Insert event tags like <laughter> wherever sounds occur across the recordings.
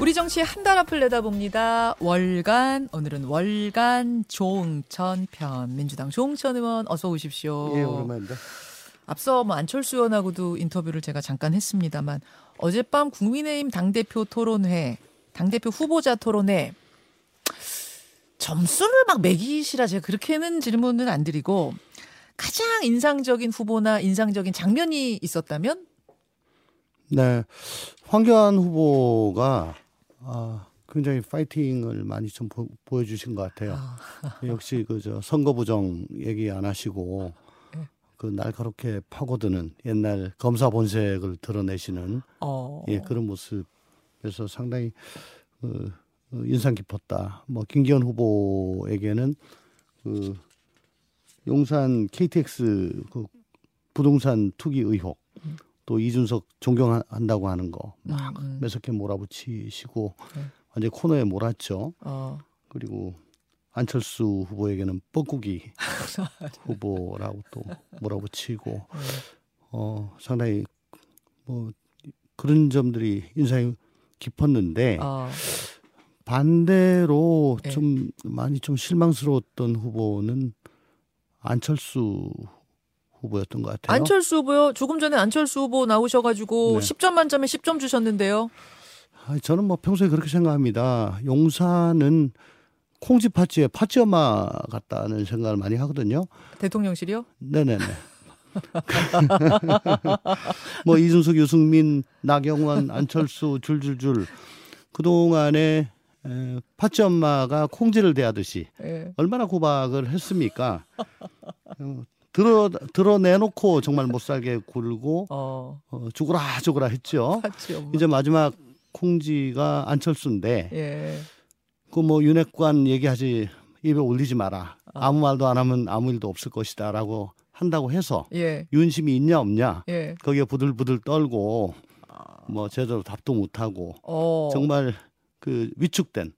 우리 정치의 한 달 앞을 내다봅니다. 월간 오늘은 월간 조응천 편 민주당 조응천 의원 어서 오십시오. 예, 오랜만입니다. 앞서 뭐 안철수 의원하고도 인터뷰를 제가 잠깐 했습니다만 어젯밤 국민의힘 당 대표 토론회, 당 대표 후보자 토론회 점수를 막 매기시라 제가 그렇게는 질문은 안 드리고 가장 인상적인 후보나 인상적인 장면이 있었다면 네, 황교안 후보가 아, 굉장히 파이팅을 많이 좀 보, 여주신 것 같아요. 역시 그 저 선거 부정 얘기 안 하시고 네. 그 날카롭게 파고드는 옛날 검사 본색을 드러내시는 어, 예 그런 모습에서 상당히 그 어, 인상 깊었다. 뭐 김기현 후보에게는 그 용산 KTX 그 부동산 투기 의혹 또 이준석 존경한다고 하는 거 막 음, 음. 매섭게 몰아붙이시고 네. 완전 히 코너에 몰았죠. 어, 그리고 안철수 후보에게는 뻐꾸기 <laughs> 후보라고 또 몰아붙이고 네. 어 상당히 뭐 그런 점들이 인상이 깊었는데 어, 반대로 네. 좀 많이 좀 실망스러웠던 후보는 안철수 후보였던 것 같아요. 안철수 후보요. 조금 전에 안철수 후보 나오셔가지고 네. 10점 만점에 10점 주셨는데요. 아, 저는 뭐 평소에 그렇게 생각합니다. 용산은 콩지 팥쥐의 팥쥐 엄마 같다는 생각을 많이 하거든요. 대통령실이요? 네네네. <laughs> 뭐 이준석, 유승민, 나경원, 안철수 줄줄줄 그동안에 에, 팥쥐 엄마가 콩지를 대하듯이 예. 얼마나 구박을 했습니까? 어, 들어 드러내놓고 정말 못 살게 굴고 어, 어, 죽어라 죽어라 했죠. <laughs> 엄마. 이제 마지막 콩지가 안철수인데 예. 그뭐 윤핵관 얘기하지 입에 올리지 마라. 아무 말도 안 하면 아무 일도 없을 것이다라고 한다고 해서 예. 윤심이 있냐 없냐 예. 거기에 부들부들 떨고 뭐 제대로 답도 못 하고 어. 정말 그 위축된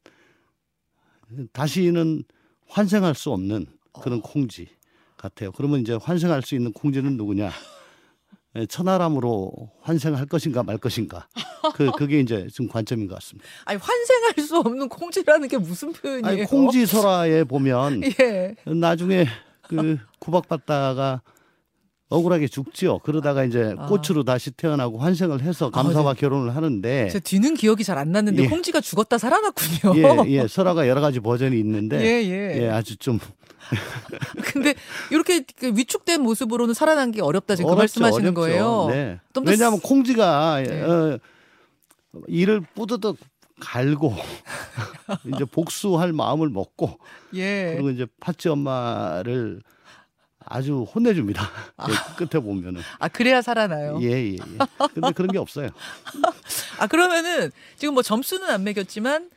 다시는 환생할 수 없는 그런 콩지 같아요. 그러면 이제 환생할 수 있는 콩지는 누구냐? 예, 천하람으로 환생할 것인가 말 것인가? 그 그게 이제 지금 관점인 것 같습니다. <laughs> 아니 환생할 수 없는 콩지라는 게 무슨 표현이에요? 아니 콩지 설화에 보면 <laughs> 예. 나중에 그 구박받다가 억울하게 죽지요. 그러다가 이제 아. 꽃으로 다시 태어나고 환생을 해서 감사와 결혼을 하는데 제 뒤는 기억이 잘 안 났는데 예. 콩지가 죽었다 살아났군요. 예, 예, 설화가 여러 가지 버전이 있는데 예, 예. 예, 아주 좀 <laughs> 근데 이렇게 그 위축된 모습으로는 살아난 게 어렵다 지금 그 어렵죠, 말씀하시는 어렵죠. 거예요. 네. 왜냐하면 콩지가 네. 어, 이를 뿌드득 갈고 <laughs> 이제 복수할 마음을 먹고 예. 그리고 이제 팥쥐 엄마를 아주 혼내줍니다. 예, 끝에 보면은 아 그래야 살아나요. 예, 예, 예. 근데 그런 게 없어요. <laughs> 아 그러면은 지금 뭐 점수는 안 매겼지만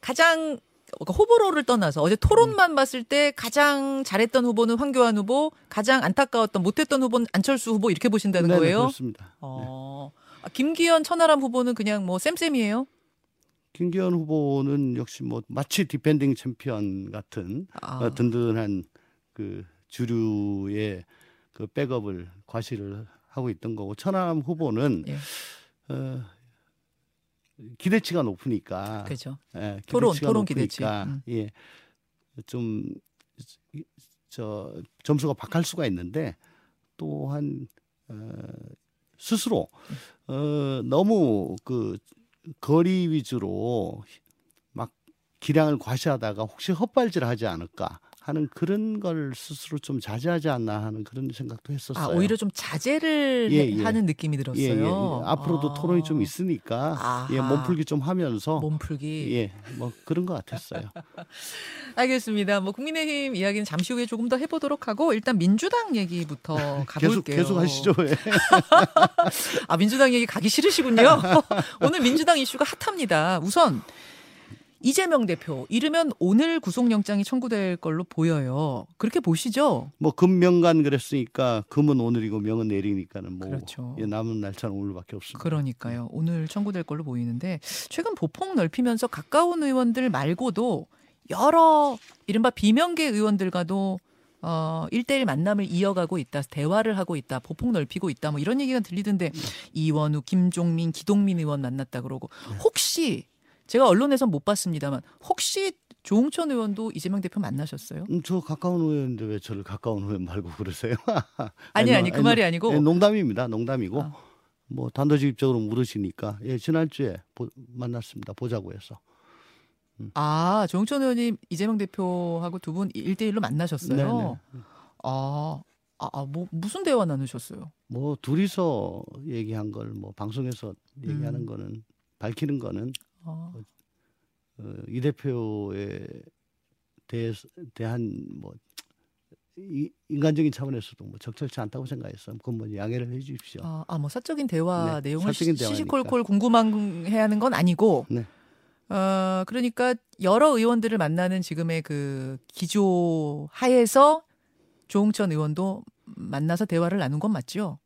가장 그러니까 호불호를 떠나서 어제 토론만 봤을 때 가장 잘했던 후보는 황교안 후보, 가장 안타까웠던 못했던 후보는 안철수 후보 이렇게 보신다는 네네, 거예요. 그렇습니다. 어. 아, 김기현, 천하람 후보는 그냥 뭐 same same이에요. 김기현 후보는 역시 뭐 마치 defending champion 같은 아. 어, 든든한 그 주류의 그 백업을 과시를 하고 있던 거고 천하람 후보는 예. 어, 기대치가 높으니까 그죠. 예, 토론, 기대치가 토론 기대치. 높으니까 음. 예, 좀 저 점수가 박할 수가 있는데 또한 어, 스스로 어, 너무 그 거리 위주로 막 기량을 과시하다가 혹시 헛발질하지 않을까 하는 그런 걸 스스로 좀 자제하지 않나 하는 그런 생각도 했었어요. 아 오히려 좀 자제를 예, 해- 예. 하는 느낌이 들었어요. 예, 예, 예. 앞으로도 아. 토론이 좀 있으니까 아하. 예, 몸풀기 좀 하면서 몸풀기. 예, 뭐 그런 것 같았어요. <laughs> 알겠습니다. 뭐 국민의힘 이야기는 잠시 후에 조금 더 해보도록 하고 일단 민주당 얘기부터 <laughs> 계속 가볼게요. 계속 하시죠. 예. <laughs> 아 민주당 얘기 가기 싫으시군요. 오늘 민주당 이슈가 핫합니다. 우선 이재명 대표 이르면 오늘 구속영장이 청구될 걸로 보여요. 그렇게 보시죠? 뭐 금명간 그랬으니까 금은 오늘이고 명은 내일이니까는 뭐 그렇죠. 예, 남은 날짜는 오늘밖에 없습니다. 그러니까요. 오늘 청구될 걸로 보이는데 최근 보폭 넓히면서 가까운 의원들 말고도 여러 이른바 비명계 의원들과도 어, 1대1 만남을 이어가고 있다. 대화를 하고 있다. 보폭 넓히고 있다. 뭐 이런 얘기가 들리던데 이원우, 김종민, 기동민 의원 만났다 그러고 혹시 제가 언론에서 못 봤습니다만 혹시 조홍천 의원도 이재명 대표 만나셨어요? 음, 저 가까운 의원인데 왜 저를 가까운 의원 말고 그러세요? <laughs> 아니 아니 그 말이 아니고 예, 농담입니다. 농담이고 아. 뭐 단도직입적으로 물으시니까 예, 지난주에 보, 만났습니다. 보자고 해서. 아 조홍천 의원님 이재명 대표하고 두분 1대1로 만나셨어요. 네네. 아, 아, 아, 뭐 무슨 대화 나누셨어요? 뭐 둘이서 얘기한 걸 뭐 방송에서 얘기하는 음. 거는 밝히는 거는 아, 어, 이 대표에 대해서 대한 뭐 이, 인간적인 차원에서도 뭐 적절치 않다고 생각해서 그건 뭐 양해를 해 주십시오. 아, 아, 뭐 사적인 대화 네, 내용을 사적인 시-. 시시콜콜 궁금해 하는 건 아니고, 네. 어, 그러니까 여러 의원들을 만나는 지금의 그 기조 하에서 조홍천 의원도 만나서 대화를 나눈 건 맞죠?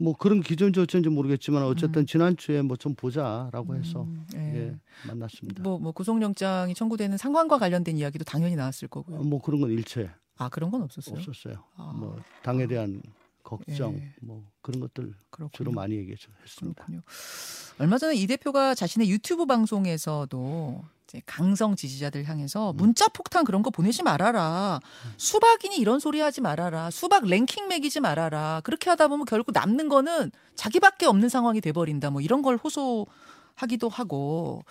뭐 그런 기존지 어쩐지 모르겠지만 어쨌든 음. 지난주에 뭐 좀 보자라고 해서 음, 예. 예, 만났습니다. 뭐, 뭐 구속영장이 청구되는 상황과 관련된 이야기도 당연히 나왔을 거고요. 어, 뭐 그런 건 일체 아 그런 건 없었어요. 없었어요. 아. 뭐 당에 대한 걱정 예. 뭐 그런 것들 그렇군요. 주로 많이 얘기했습니다. 그렇군요. 얼마 전에 이 대표가 자신의 유튜브 방송에서도 이제 강성 지지자들 향해서 문자 폭탄 그런 거 보내지 말아라. 수박이니 이런 소리 하지 말아라. 수박 랭킹 매기지 말아라. 그렇게 하다 보면 결국 남는 거는 자기밖에 없는 상황이 돼버린다. 뭐 이런 걸 호소하기도 하고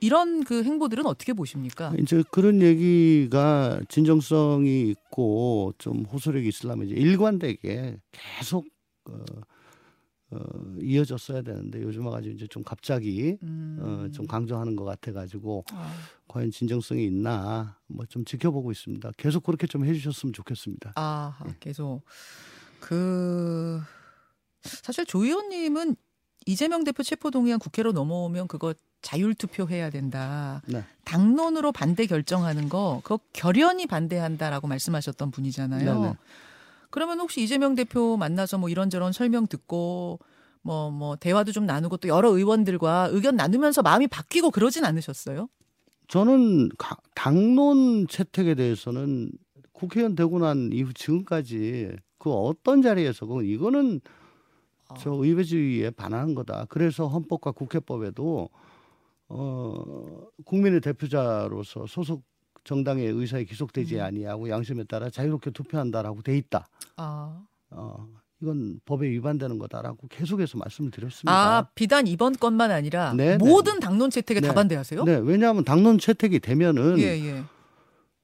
이런 그 행보들은 어떻게 보십니까? 이제 그런 얘기가 진정성이 있고 좀 호소력이 있으려면 이제 일관되게 계속 어, 어, 이어졌어야 되는데 요즘 와가지고 이제 좀 갑자기 음. 어, 좀 강조하는 것 같아가지고 아, 과연 진정성이 있나 뭐 좀 지켜보고 있습니다. 계속 그렇게 좀 해주셨으면 좋겠습니다. 아, 계속 그 사실 조 의원님은 이재명 대표 체포 동의안 국회로 넘어오면 그거 자율 투표해야 된다. 네. 당론으로 반대 결정하는 거 그거 결연히 반대한다라고 말씀하셨던 분이잖아요. 네네. 그러면 혹시 이재명 대표 만나서 뭐 이런저런 설명 듣고 뭐뭐 대화도 좀 나누고 또 여러 의원들과 의견 나누면서 마음이 바뀌고 그러진 않으셨어요? 저는 가- 당론 채택에 대해서는 국회의원 되고 난 이후 지금까지 그 어떤 자리에서 그 이거는 아. 저 의회주의에 반하는 거다. 그래서 헌법과 국회법에도 어 국민의 대표자로서 소속 정당의 의사에 기속되지 음. 아니하고 양심에 따라 자유롭게 투표한다라고 돼 있다. 아, 어 이건 법에 위반되는 거다라고 계속해서 말씀을 드렸습니다. 아 비단 이번 건만 아니라 네, 네. 모든 당론 채택에 네. 다 반대하세요? 네, 왜냐하면 당론 채택이 되면은 예, 예.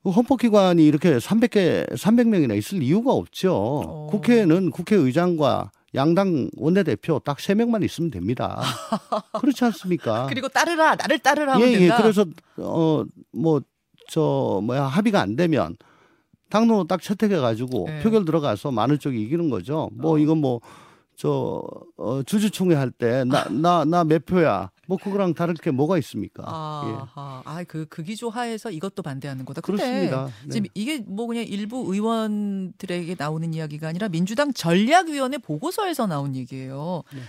그 헌법기관이 이렇게 300개, 300명이나 있을 이유가 없죠. 어. 국회에는 국회의장과 양당 원내대표 딱 세 명만 있으면 됩니다. <laughs> 그렇지 않습니까? 그리고 따르라 나를 따르라 하면 예, 예. 된다. 그래서 어 뭐 저 뭐야 합의가 안 되면 당론으로 딱 채택해 가지고 예. 표결 들어가서 많은 쪽이 이기는 거죠. 뭐 어. 이건 뭐 저 어, 주주총회 할 때 나 나 나 몇 표야. 뭐 그거랑 다를 게 뭐가 있습니까? 예. 아하, 아그 그 기조 하에서 이것도 반대하는 거다. 그렇습니다. 네. 지금 이게 뭐 그냥 일부 의원들에게 나오는 이야기가 아니라 민주당 전략위원회 보고서에서 나온 얘기예요. 네.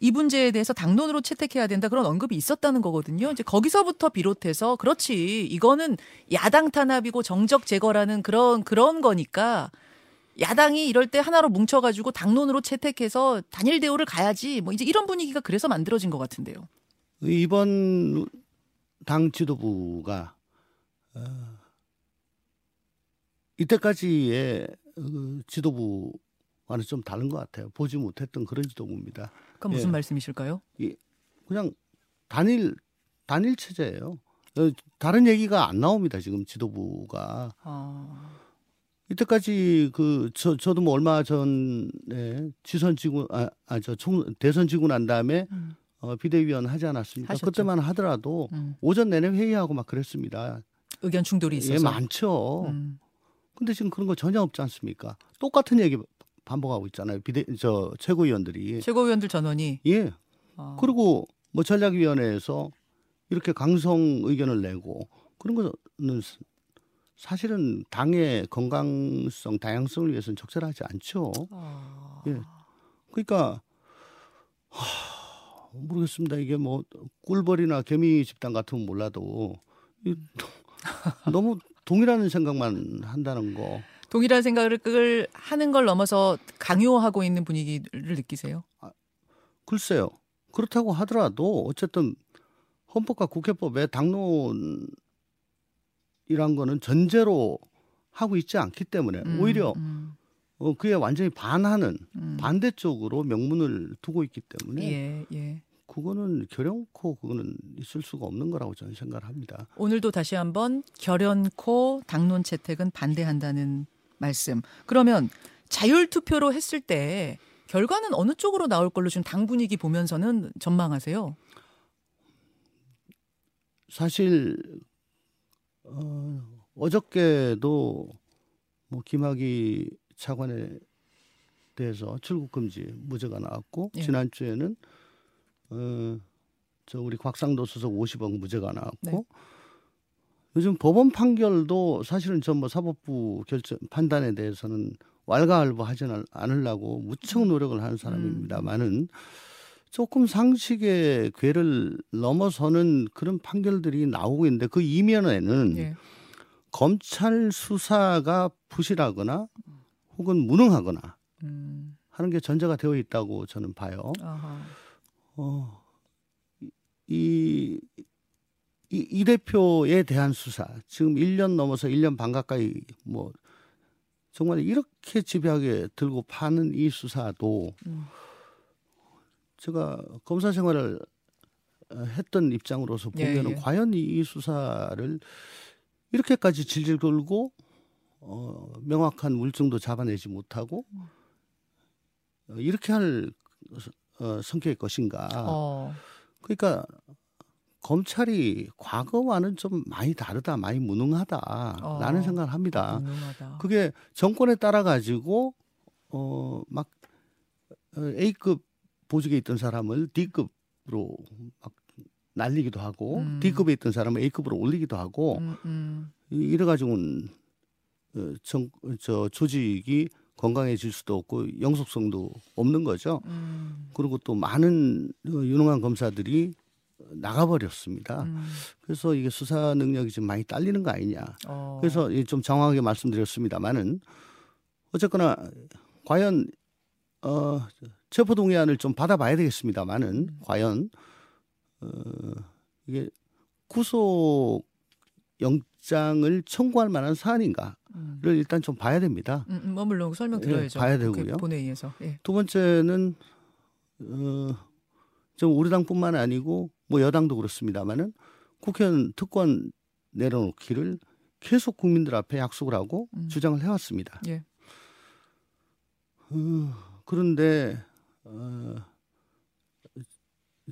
이 문제에 대해서 당론으로 채택해야 된다 그런 언급이 있었다는 거거든요. 이제 거기서부터 비롯해서 그렇지 이거는 야당 탄압이고 정적 제거라는 그런 그런 거니까 야당이 이럴 때 하나로 뭉쳐가지고 당론으로 채택해서 단일 대우를 가야지 뭐 이제 이런 분위기가 그래서 만들어진 것 같은데요. 이번 당 지도부가 어, 이때까지의 그 지도부 와는 좀 다른 것 같아요. 보지 못했던 그런 지도부입니다. 그건 무슨 예. 말씀이실까요? 그냥 단일 단일 체제예요. 어, 다른 얘기가 안 나옵니다. 지금 지도부가 아, 이때까지 그 저 저도 뭐 얼마 전에 지선 지구 아아저 대선 지고 난 다음에 음, 어, 비대위원 하지 않았습니까? 하셨죠. 그때만 하더라도 음. 오전 내내 회의하고 막 그랬습니다. 의견 충돌이 있어서. 예, 많죠. 음. 근데 지금 그런 거 전혀 없지 않습니까? 똑같은 얘기 반복하고 있잖아요. 비대 저 최고위원들이 최고위원들 전원이 예. 아, 그리고 뭐 전략위원회에서 이렇게 강성 의견을 내고 그런 거는 사- 사실은 당의 건강성, 다양성을 위해서는 적절하지 않죠. 아, 예. 그러니까 하, 모르겠습니다. 이게 뭐 꿀벌이나 개미 집단 같으면 몰라도 이, <laughs> 너무 동일하는 생각만 한다는 거. 동일한 생각을 하는 걸 넘어서 강요하고 있는 분위기를 느끼세요? 글쎄요. 그렇다고 하더라도 어쨌든 헌법과 국회법에 당론이란 거는 전제로 하고 있지 않기 때문에 음, 오히려 음, 어, 그에 완전히 반하는 음. 반대쪽으로 명문을 두고 있기 때문에 예, 예. 그거는 결연코 그거는 있을 수가 없는 거라고 저는 생각을 합니다. 오늘도 다시 한번 결연코 당론 채택은 반대한다는 말씀. 그러면 자율 투표로 했을 때 결과는 어느 쪽으로 나올 걸로 지금 당 분위기 보면서는 전망하세요? 사실 어, 어저께도 뭐 김학의 차관에 대해서 출국 금지 무죄가 나왔고 예. 지난 주에는 어, 저 우리 곽상도 수석 50억 무죄가 나왔고 네. 요즘 법원 판결도 사실은 전 뭐 사법부 결정 판단에 대해서는 왈가왈부하지는 않으려고 무척 노력을 하는 사람입니다만은 조금 상식의 궤를 넘어서는 그런 판결들이 나오고 있는데 그 이면에는 예. 검찰 수사가 부실하거나 혹은 무능하거나 음, 하는 게 전제가 되어 있다고 저는 봐요. 아하. 어, 이, 이, 이 대표에 대한 수사, 지금 1년 넘어서 1년 반 가까이 뭐, 정말 이렇게 집요하게 들고 파는 이 수사도 음. 제가 검사 생활을 어, 했던 입장으로서 예, 보면은 예. 과연 이, 이 수사를 이렇게까지 질질 끌고 어, 명확한 물증도 잡아내지 못하고 어, 이렇게 할 어, 성격의 것인가? 어, 그러니까 검찰이 과거와는 좀 많이 다르다, 많이 무능하다라는 어. 생각을 합니다. 유능하다. 그게 정권에 따라 가지고 어막 A급 보직에 있던 사람을 D급으로 막 날리기도 하고 음. D급에 있던 사람을 A급으로 올리기도 하고 음, 음, 이래 가지고는 어, 정저 조직이 건강해질 수도 없고 영속성도 없는 거죠. 음, 그리고 또 많은 어, 유능한 검사들이 나가버렸습니다. 음, 그래서 이게 수사 능력이 좀 많이 딸리는 거 아니냐. 어. 그래서 이좀 정확하게 말씀드렸습니다만은 어쨌거나 과연 어 체포 동의안을 좀 받아봐야 되겠습니다만은 과연 어 이게 구속 영장을 청구할 만한 사안인가를 음, 일단 좀 봐야 됩니다. 음, 음, 머물러 설명 드려야죠. 예, 봐야 되고요. 본회의에서. 예. 두 번째는 어 좀 우리 당뿐만 아니고 뭐 여당도 그렇습니다만은 국회의원 특권 내려놓기를 계속 국민들 앞에 약속을 하고 음. 주장을 해왔습니다. 예. 어, 그런데 어,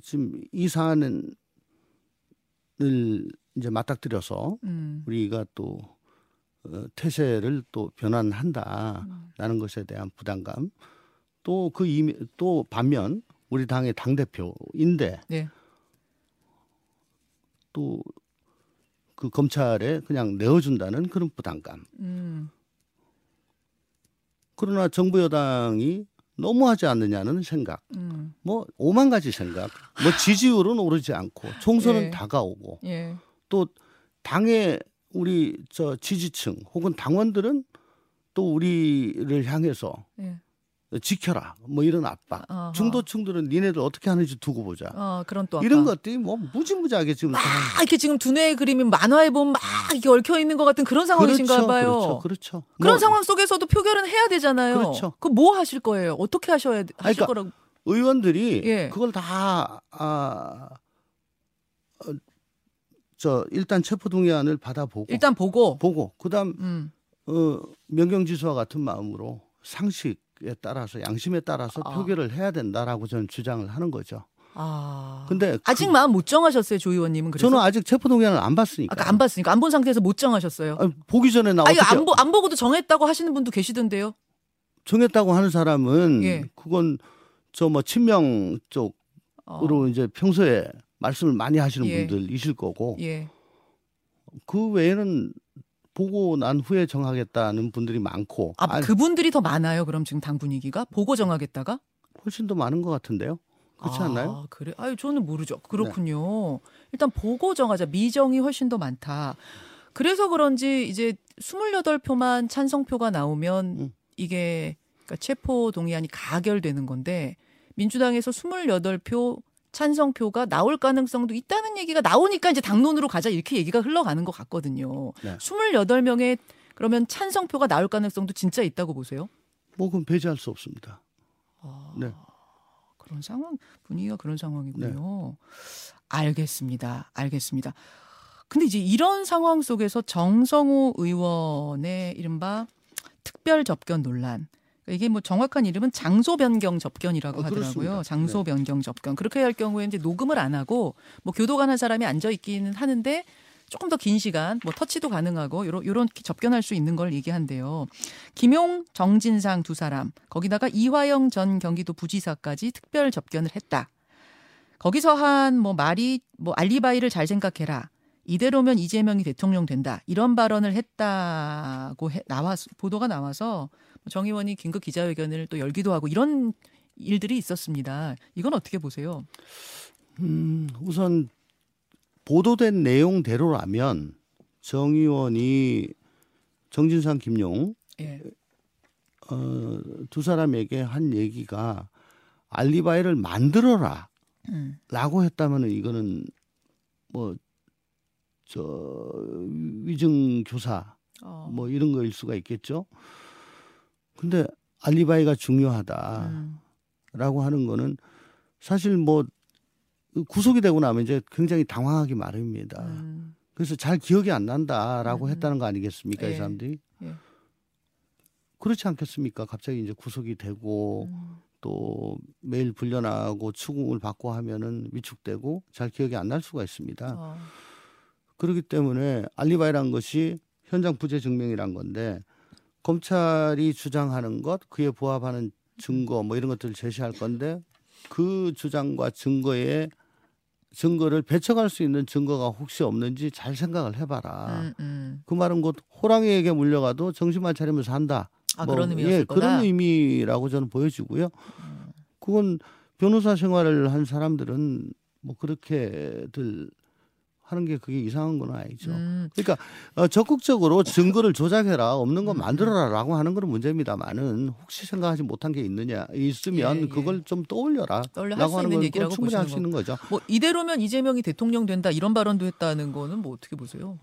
지금 이 사안을 이제 맞닥뜨려서 음, 우리가 또 어, 태세를 또 변환한다라는 것에 대한 부담감 또 그 이미 또 반면 우리 당의 당 대표인데 네. 또 그 검찰에 그냥 내어준다는 그런 부담감. 음, 그러나 정부 여당이 너무하지 않느냐는 생각. 음, 뭐 오만 가지 생각. 뭐 지지율은 오르지 않고 총선은 예. 다가오고 예. 또 당의 우리 저 지지층 혹은 당원들은 또 우리를 향해서 예. 지켜라 뭐 이런 압박. 아하. 중도층들은 니네들 어떻게 하는지 두고 보자. 어, 그런 또 이런. 것들이 뭐 무지무지하게 지금 다막 이렇게 지금 두뇌의 그림이 만화에 보면 막 이렇게 얽혀 있는 것 같은 그런 상황이신가 봐요. 그렇죠, 그렇죠. 그런 뭐 상황 속에서도 표결은 해야 되잖아요. 그렇죠. 그뭐 하실 거예요? 어떻게 하셔야 하실 그러니까 거라고? 의원들이 예. 그걸 다 아, 어, 저 일단 체포동의안을 받아보고 일단 보고. 보고 그다음 음. 어, 명경지수와 같은 마음으로 상식 에 따라서 양심에 따라서 아. 표결을 해야 된다라고 저는 주장을 하는 거죠. 아. 근데 아직 그- 마음 못 정하셨어요, 조 의원님은 그래서. 저는 아직 체포 동의안을 안 봤으니까. 아까 안 봤으니까 안 본 상태에서 못 정하셨어요. 아니, 보기 전에 나 아, 이거 어떻게 안, 보, 안 보고도 정했다고 하시는 분도 계시던데요. 정했다고 하는 사람은 예. 그건 저 뭐 친명 쪽으로 어. 이제 평소에 말씀을 많이 하시는 예. 분들이실 거고 예. 그 외에는 보고 난 후에 정하겠다는 분들이 많고 아, 아니, 그분들이 더 많아요. 그럼 지금 당 분위기가 보고 정하겠다가? 훨씬 더 많은 것 같은데요. 그렇지 아, 않나요? 그래. 아유, 저는 모르죠. 그렇군요. 일단 보고 정하자. 미정이 훨씬 더 많다. 그래서 그런지 이제 28표만 찬성표가 나오면 음. 이게 그러니까 체포 동의안이 가결되는 건데 민주당에서 28표 찬성표가 나올 가능성도 있다는 얘기가 나오니까 이제 당론으로 가자 이렇게 얘기가 흘러가는 것 같거든요. 네. 28명의 그러면 찬성표가 나올 가능성도 진짜 있다고 보세요? 뭐 그건 배제할 수 없습니다. 아, 네. 그런 상황 분위기가 그런 상황이군요. 네. 알겠습니다. 알겠습니다. 근데 이제 이런 상황 속에서 정성호 의원의 이른바 특별 접견 논란. 그러니까 이게 뭐 정확한 이름은 장소 변경 접견이라고 어, 하더라고요. 그렇습니다. 장소 네. 변경 접견. 그렇게 할 경우에 이제 녹음을 안 하고 뭐 교도관 한 사람이 앉아 있기는 하는데 조금 더 긴 시간 뭐 터치도 가능하고 요런 요런 접견할 수 있는 걸 얘기한대요. 김용, 정진상 두 사람 거기다가 이화영 전 경기도 부지사까지 특별 접견을 했다. 거기서 한 뭐 말이 뭐 알리바이를 잘 생각해라. 이대로면 이재명이 대통령 된다. 이런 발언을 했다고 해, 나와 보도가 나와서 정 의원이 긴급 기자회견을 또 열기도 하고 이런 일들이 있었습니다. 이건 어떻게 보세요? 음, 우선 보도된 내용대로라면 정 의원이 정진상 김용 예. 어, 두 사람에게 한 얘기가 알리바이를 만들어라 음. 라고 했다면 이거는 뭐 저 위증 교사 어. 뭐 이런 거일 수가 있겠죠. 근데 알리바이가 중요하다라고 음. 하는 거는 사실 뭐 구속이 되고 나면 이제 굉장히 당황하기 마련입니다. 음. 그래서 잘 기억이 안 난다라고 음. 했다는 거 아니겠습니까, 예. 이 사람들이? 예. 그렇지 않겠습니까? 갑자기 이제 구속이 되고 음. 또 매일 불려나가고 추궁을 받고 하면은 위축되고 잘 기억이 안 날 수가 있습니다. 어. 그렇기 때문에 알리바이란 것이 현장 부재 증명이란 건데 검찰이 주장하는 것 그에 부합하는 증거 뭐 이런 것들을 제시할 건데 그 주장과 증거에 증거를 배척할 수 있는 증거가 혹시 없는지 잘 생각을 해봐라. 음, 음. 그 말은 곧 호랑이에게 물려가도 정신만 차리면 산다. 아 뭐, 그런 의미였을 예, 거다. 그런 의미라고 저는 보여지고요. 그건 변호사 생활을 한 사람들은 뭐 그렇게들 하는 게 그게 이상한 건 아니죠. 음. 그러니까 어, 적극적으로 증거를 조작해라 없는 거 음, 만들어라라고 하는 건 문제입니다만은 혹시 생각하지 못한 게 있느냐 있으면 예, 예. 그걸 좀 떠올려라. 떠올려 라고 하는 건 얘기라고 충분히 할 수 있는 거죠. 뭐 이대로면 이재명이 대통령 된다 이런 발언도 했다는 거는 뭐 어떻게 보세요?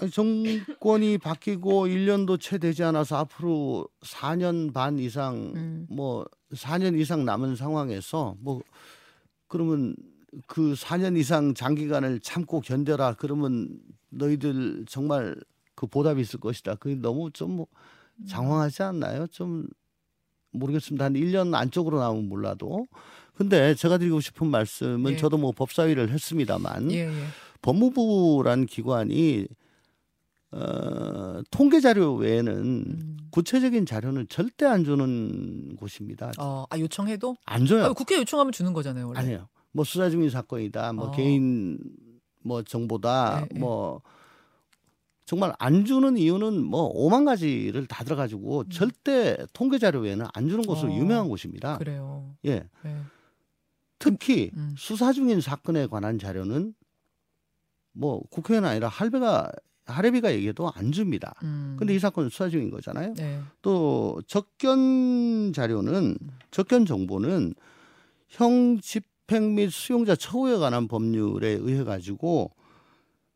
아니, 정권이 바뀌고 1년도 채 되지 않아서 앞으로 4년 반 이상 음. 뭐 4년 이상 남은 상황에서 뭐 그러면 그 4년 이상 장기간을 참고 견뎌라 그러면 너희들 정말 그 보답이 있을 것이다. 그게 너무 좀뭐 장황하지 않나요? 좀 모르겠습니다. 한 1년 안쪽으로 나오면 몰라도. 근데 제가 드리고 싶은 말씀은 예. 저도 뭐 법사위를 했습니다만 예, 예. 법무부란 기관이 어, 통계 자료 외에는 음. 구체적인 자료는 절대 안 주는 곳입니다. 어, 아 요청해도 안 줘요. 아, 국회 요청하면 주는 거잖아요, 원래. 아니에요. 뭐 수사 중인 사건이다. 뭐 어. 개인 뭐 정보다. 예, 예. 뭐 정말 안 주는 이유는 뭐 오만 가지를 다 들어가지고 절대 통계 자료 외에는 안 주는 곳으로 음. 어. 유명한 곳입니다. 그래요. 예. 예. 특히 음. 수사 중인 사건에 관한 자료는 뭐 국회의원 아니라 할배가 할애비가 얘기해도 안 줍니다. 음. 근데 이 사건은 수사 중인 거잖아요. 네. 또 접견 자료는 접견 정보는 형 집 행 및 수용자 처우에 관한 법률에 의해 가지고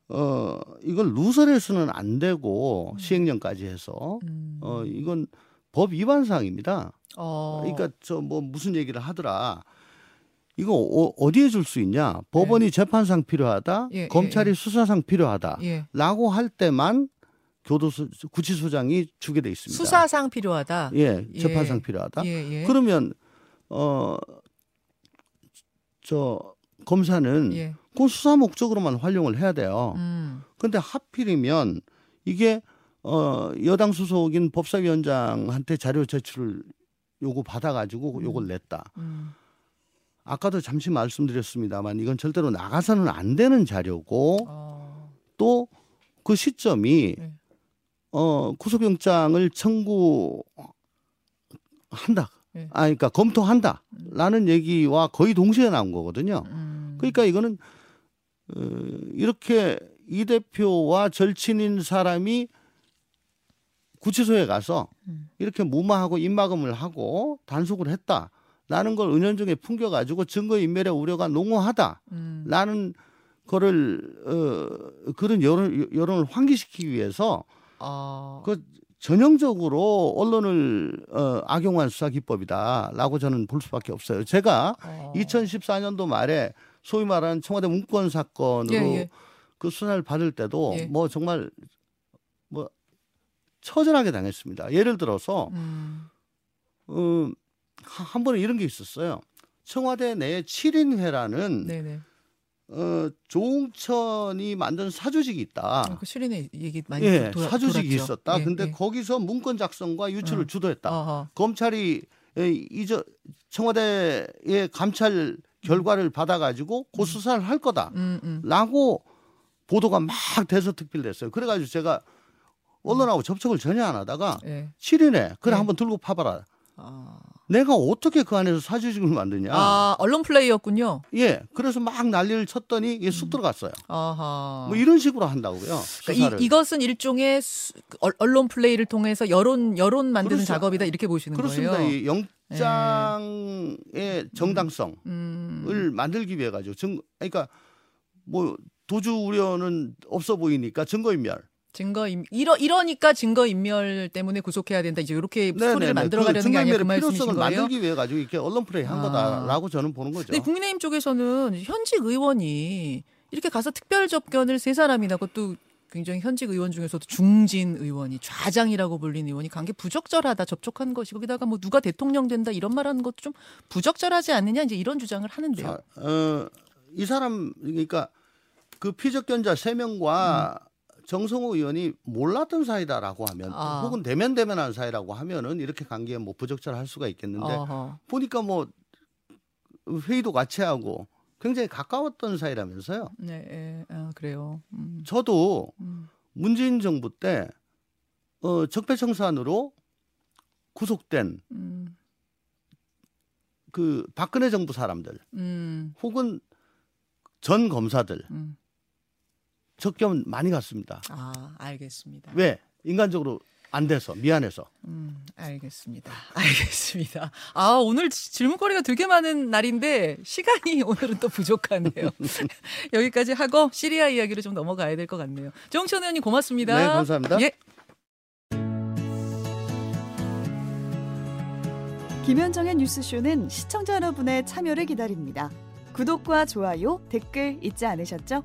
어 이걸 누설해서는 안 되고 시행령까지 해서 음. 어 이건 법 위반 사항입니다. 어. 그러니까 저 뭐 무슨 얘기를 하더라. 이거 어, 디에 줄 수 있냐? 법원이 재판상 필요하다. 예, 예, 검찰이 예. 수사상 필요하다. 예. 라고 할 때만 교도소 구치소장이 주게 돼 있습니다. 수사상 필요하다. 예, 예. 재판상 필요하다. 예, 예. 그러면 어 저 검사는 예. 그 수사 목적으로만 활용을 해야 돼요. 음. 근데 하필이면 이게 어 여당 소속인 법사위원장한테 자료 제출을 요구 받아가지고 요걸 냈다. 음. 아까도 잠시 말씀드렸습니다만 이건 절대로 나가서는 안 되는 자료고 어. 또그 시점이 네. 어 구속영장을 청구한다. 네. 아 그러니까 검토한다라는 얘기와 거의 동시에 나온 거거든요. 음. 그러니까 이거는 어, 이렇게 이 대표와 절친인 사람이 구치소에 가서 음. 이렇게 무마하고 입막음을 하고 단속을 했다라고 라는 걸 은연중에 풍겨가지고 증거 인멸의 우려가 농후하다라는 음. 거를 어, 그런 여론 여론을 환기시키기 위해서 어. 그 전형적으로 언론을 어, 악용한 수사 기법이다라고 저는 볼 수밖에 없어요. 제가 어. 2014년도 말에 소위 말하는 청와대 문건 사건으로 예, 예. 그 수사를 받을 때도 예. 뭐 정말 뭐 처절하게 당했습니다. 예를 들어서 음. 어, 하- 한 번에 이런 게 있었어요. 청와대 내에 7인회라는 네네. 어, 조홍천이 만든 사조직이 있다. 그 실인의 얘기 많이 예, 돌아, 사조직이 돌았죠. 있었다. 예, 근데 예. 거기서 문건 작성과 유출을 어. 주도했다. 어허. 검찰이 에, 이저 청와대의 감찰 결과를 받아가지고 고 수사를 할 거다라고 음, 음. 보도가 막 대서특필됐어요. 그래가지고 제가 언론하고 접촉을 전혀 안 하다가 예. 7인에 그래 네. 한번 들고 파봐라. 아. 내가 어떻게 그 안에서 사조직을 만드냐. 아, 언론 플레이였군요. 예, 그래서 막 난리를 쳤더니 이게 쑥 들어갔어요. 아하. 뭐 이런 식으로 한다고요. 그러니까. 이, 이것은 일종의 수- 언- 언론 플레이를 통해서 여론 여론 만드는 그렇죠. 작업이다 이렇게 보시는 그렇습니다. 거예요. 예. 이 영장의 정당성을 음. 만들기 위해 가지고 증 그러니까 뭐 도주 우려는 없어 보이니까 증거인멸. 증거 인 이러 이러니까 증거 인멸 때문에 구속해야 된다. 이제 이렇게 네네네. 스토리를 만들어 가려는 게 아니라 그 말씀이신 거예요. 만들기 위해 가지고 이렇게 언론 플레이 한 아. 거다라고 저는 보는 거죠. 근데 국민의힘 쪽에서는 현직 의원이 이렇게 가서 특별 접견을 세 사람이나 그것도 굉장히 현직 의원 중에서도 중진 의원이 좌장이라고 불린 의원이 간게 부적절하다 접촉한 것이 거기다가 뭐 누가 대통령 된다 이런 말하는 것도 좀 부적절하지 않느냐 이제 이런 주장을 하는데요. 자, 어, 이 사람 그러니까 그 피적견자 세 명과 정성호 의원이 몰랐던 사이다라고 하면 아. 혹은 대면 대면한 사이라고 하면은 이렇게 관계에 뭐 부적절할 수가 있겠는데 어허. 보니까 뭐 회의도 같이 하고 굉장히 가까웠던 사이라면서요. 네, 예, 아, 그래요. 음, 저도 음. 문재인 정부 때 어, 적폐청산으로 구속된 음, 그 박근혜 정부 사람들 음, 혹은 전 검사들 음. 적견 많이 갔습니다. 아, 알겠습니다. 왜? 인간적으로 안 돼서 미안해서. 음, 알겠습니다. <laughs> 알겠습니다. 아, 오늘 지- 질문거리가 되게 많은 날인데 시간이 <laughs> 오늘은 또 부족하네요. <laughs> 여기까지 하고 시리아 이야기로 좀 넘어가야 될 것 같네요. 정천 의원님 고맙습니다. 네, 감사합니다. 예. 김현정의 뉴스쇼는 시청자 여러분의 참여를 기다립니다. 구독과 좋아요, 댓글 잊지 않으셨죠?